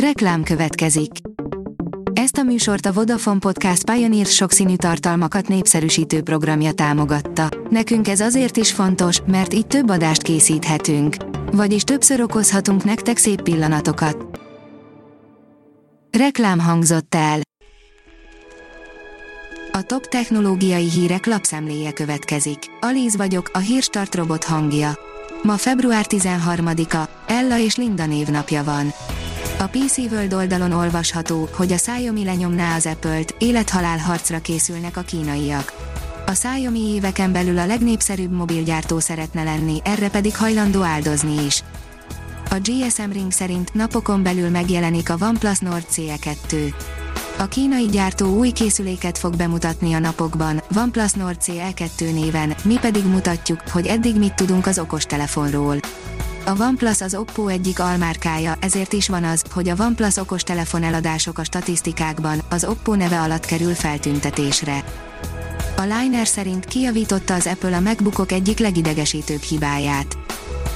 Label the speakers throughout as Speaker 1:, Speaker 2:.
Speaker 1: Reklám következik. Ezt a műsort a Vodafone Podcast Pioneer sokszínű tartalmakat népszerűsítő programja támogatta. Nekünk ez azért is fontos, mert így több adást készíthetünk. Vagyis többször okozhatunk nektek szép pillanatokat. Reklám hangzott el. A top technológiai hírek lapszemléje következik. Alíz vagyok, a hírstart robot hangja. Ma február 13-a, Ella és Linda névnapja van. A PC World oldalon olvasható, hogy a Xiaomi lenyomná az Apple-t, élethalál harcra készülnek a kínaiak. A Xiaomi éveken belül a legnépszerűbb mobilgyártó szeretne lenni, erre pedig hajlandó áldozni is. A GSM Ring szerint napokon belül megjelenik a OnePlus Nord CE2. A kínai gyártó új készüléket fog bemutatni a napokban, OnePlus Nord CE2 néven, mi pedig mutatjuk, hogy eddig mit tudunk az okostelefonról. A OnePlus az Oppo egyik almárkája, ezért is van az, hogy a OnePlus okostelefon eladások a statisztikákban, az Oppo neve alatt kerül feltüntetésre. A Liner szerint kijavította az Apple a MacBookok egyik legidegesítőbb hibáját.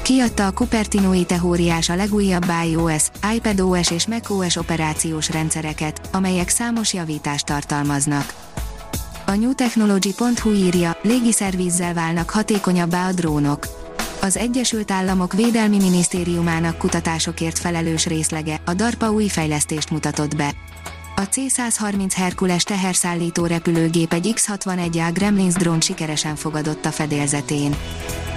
Speaker 1: Kiadta a Cupertino teóriás a legújabb iOS, iPadOS és macOS operációs rendszereket, amelyek számos javítást tartalmaznak. A newtechnology.hu írja, légiszervízzel válnak hatékonyabbá a drónok az Egyesült Államok Védelmi Minisztériumának kutatásokért felelős részlege, a DARPA új fejlesztést mutatott be. A C-130 Herkules teherszállító repülőgép egy X-61A Gremlins drón sikeresen fogadott a fedélzetén.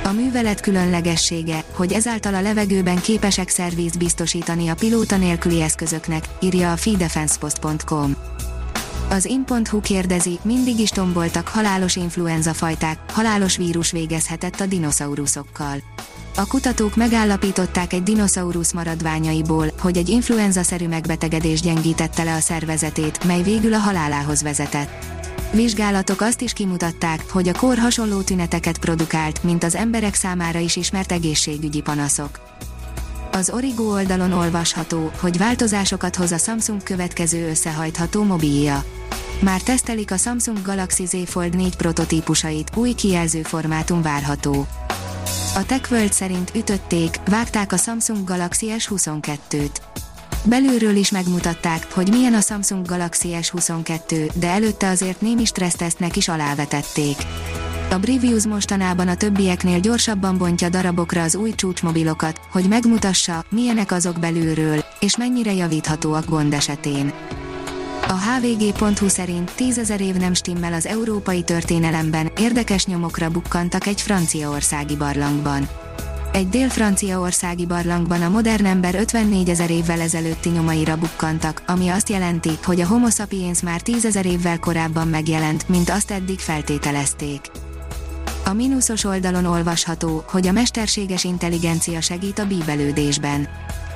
Speaker 1: A művelet különlegessége, hogy ezáltal a levegőben képesek szervízt biztosítani a pilóta nélküli eszközöknek, írja a feedefensepost.com. Az in.hu kérdezi, mindig is tomboltak halálos influenza fajták, halálos vírus végezhetett a dinoszauruszokkal. A kutatók megállapították egy dinoszaurusz maradványaiból, hogy egy influenza-szerű megbetegedés gyengítette le a szervezetét, mely végül a halálához vezetett. Vizsgálatok azt is kimutatták, hogy a kor hasonló tüneteket produkált, mint az emberek számára is ismert egészségügyi panaszok. Az Origo oldalon olvasható, hogy változásokat hoz a Samsung következő összehajtható mobilja. Már tesztelik a Samsung Galaxy Z Fold 4 prototípusait, új kijelző formátum várható. A TechWorld szerint ütötték, vágták a Samsung Galaxy S22-t. Belülről is megmutatták, hogy milyen a Samsung Galaxy S22, de előtte azért némi stressztesztnek is alávetették. A Brivius mostanában a többieknél gyorsabban bontja darabokra az új csúcsmobilokat, hogy megmutassa, milyenek azok belülről, és mennyire javíthatóak gond esetén. A hvg.hu szerint tízezer év nem stimmel az európai történelemben, érdekes nyomokra bukkantak egy franciaországi barlangban. Egy dél-franciaországi barlangban a modern ember 54 ezer évvel ezelőtti nyomaira bukkantak, ami azt jelenti, hogy a homo sapiens már tízezer évvel korábban megjelent, mint azt eddig feltételezték. A mínuszos oldalon olvasható, hogy a mesterséges intelligencia segít a bíbelődésben.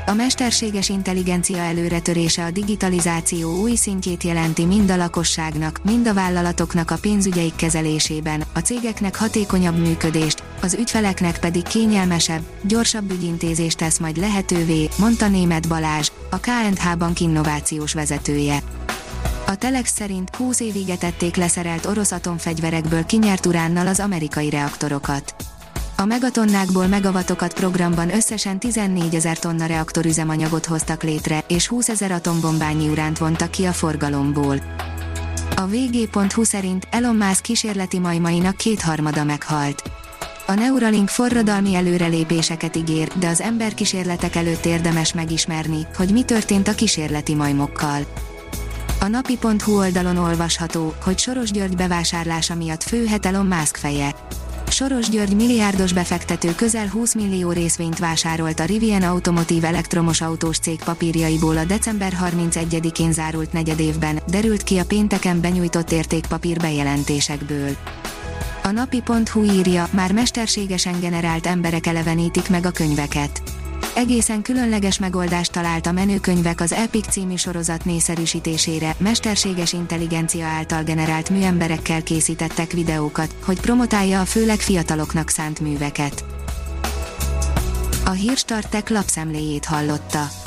Speaker 1: A mesterséges intelligencia előretörése a digitalizáció új szintjét jelenti mind a lakosságnak, mind a vállalatoknak a pénzügyeik kezelésében, a cégeknek hatékonyabb működést, az ügyfeleknek pedig kényelmesebb, gyorsabb ügyintézést tesz majd lehetővé, mondta német Balázs, a KNH Bank innovációs vezetője. A Telex szerint 20 évig etették leszerelt orosz atomfegyverekből kinyert uránnal az amerikai reaktorokat. A megatonnákból megavatokat programban összesen 14 ezer tonna reaktorüzemanyagot hoztak létre, és 20 ezer atombombányi uránt vontak ki a forgalomból. A vg.hu szerint Elon Musk kísérleti majmainak kétharmada meghalt. A Neuralink forradalmi előrelépéseket ígér, de az emberkísérletek előtt érdemes megismerni, hogy mi történt a kísérleti majmokkal. A napi.hu oldalon olvasható, hogy Soros György bevásárlása miatt főhet Elon Musk feje. Soros György milliárdos befektető közel 20 millió részvényt vásárolt a Rivian Automotive elektromos autós cég papírjaiból a december 31-én zárult negyedévben, derült ki a pénteken benyújtott értékpapír bejelentésekből. A napi.hu írja, már mesterségesen generált emberek elevenítik meg a könyveket egészen különleges megoldást talált a menőkönyvek az Epic című sorozat nészerűsítésére, mesterséges intelligencia által generált műemberekkel készítettek videókat, hogy promotálja a főleg fiataloknak szánt műveket. A Hírstartek lapszemléjét hallotta.